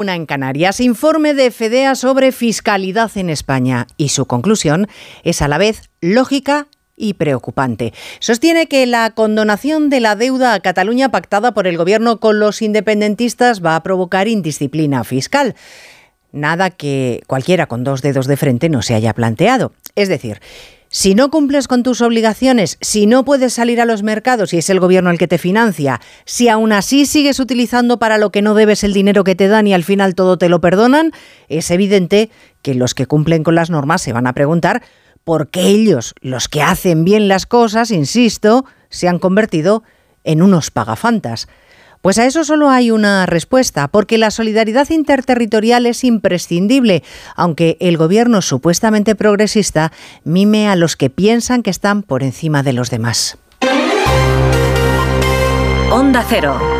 Una en Canarias, informe de FEDEA sobre fiscalidad en España y su conclusión es a la vez lógica y preocupante. Sostiene que la condonación de la deuda a Cataluña pactada por el gobierno con los independentistas va a provocar indisciplina fiscal. Nada que cualquiera con dos dedos de frente no se haya planteado. Es decir, si no cumples con tus obligaciones, si no puedes salir a los mercados y es el gobierno el que te financia, si aún así sigues utilizando para lo que no debes el dinero que te dan y al final todo te lo perdonan, es evidente que los que cumplen con las normas se van a preguntar por qué ellos, los que hacen bien las cosas, insisto, se han convertido en unos pagafantas. Pues a eso solo hay una respuesta, porque la solidaridad interterritorial es imprescindible, aunque el gobierno supuestamente progresista mime a los que piensan que están por encima de los demás. Onda Cero.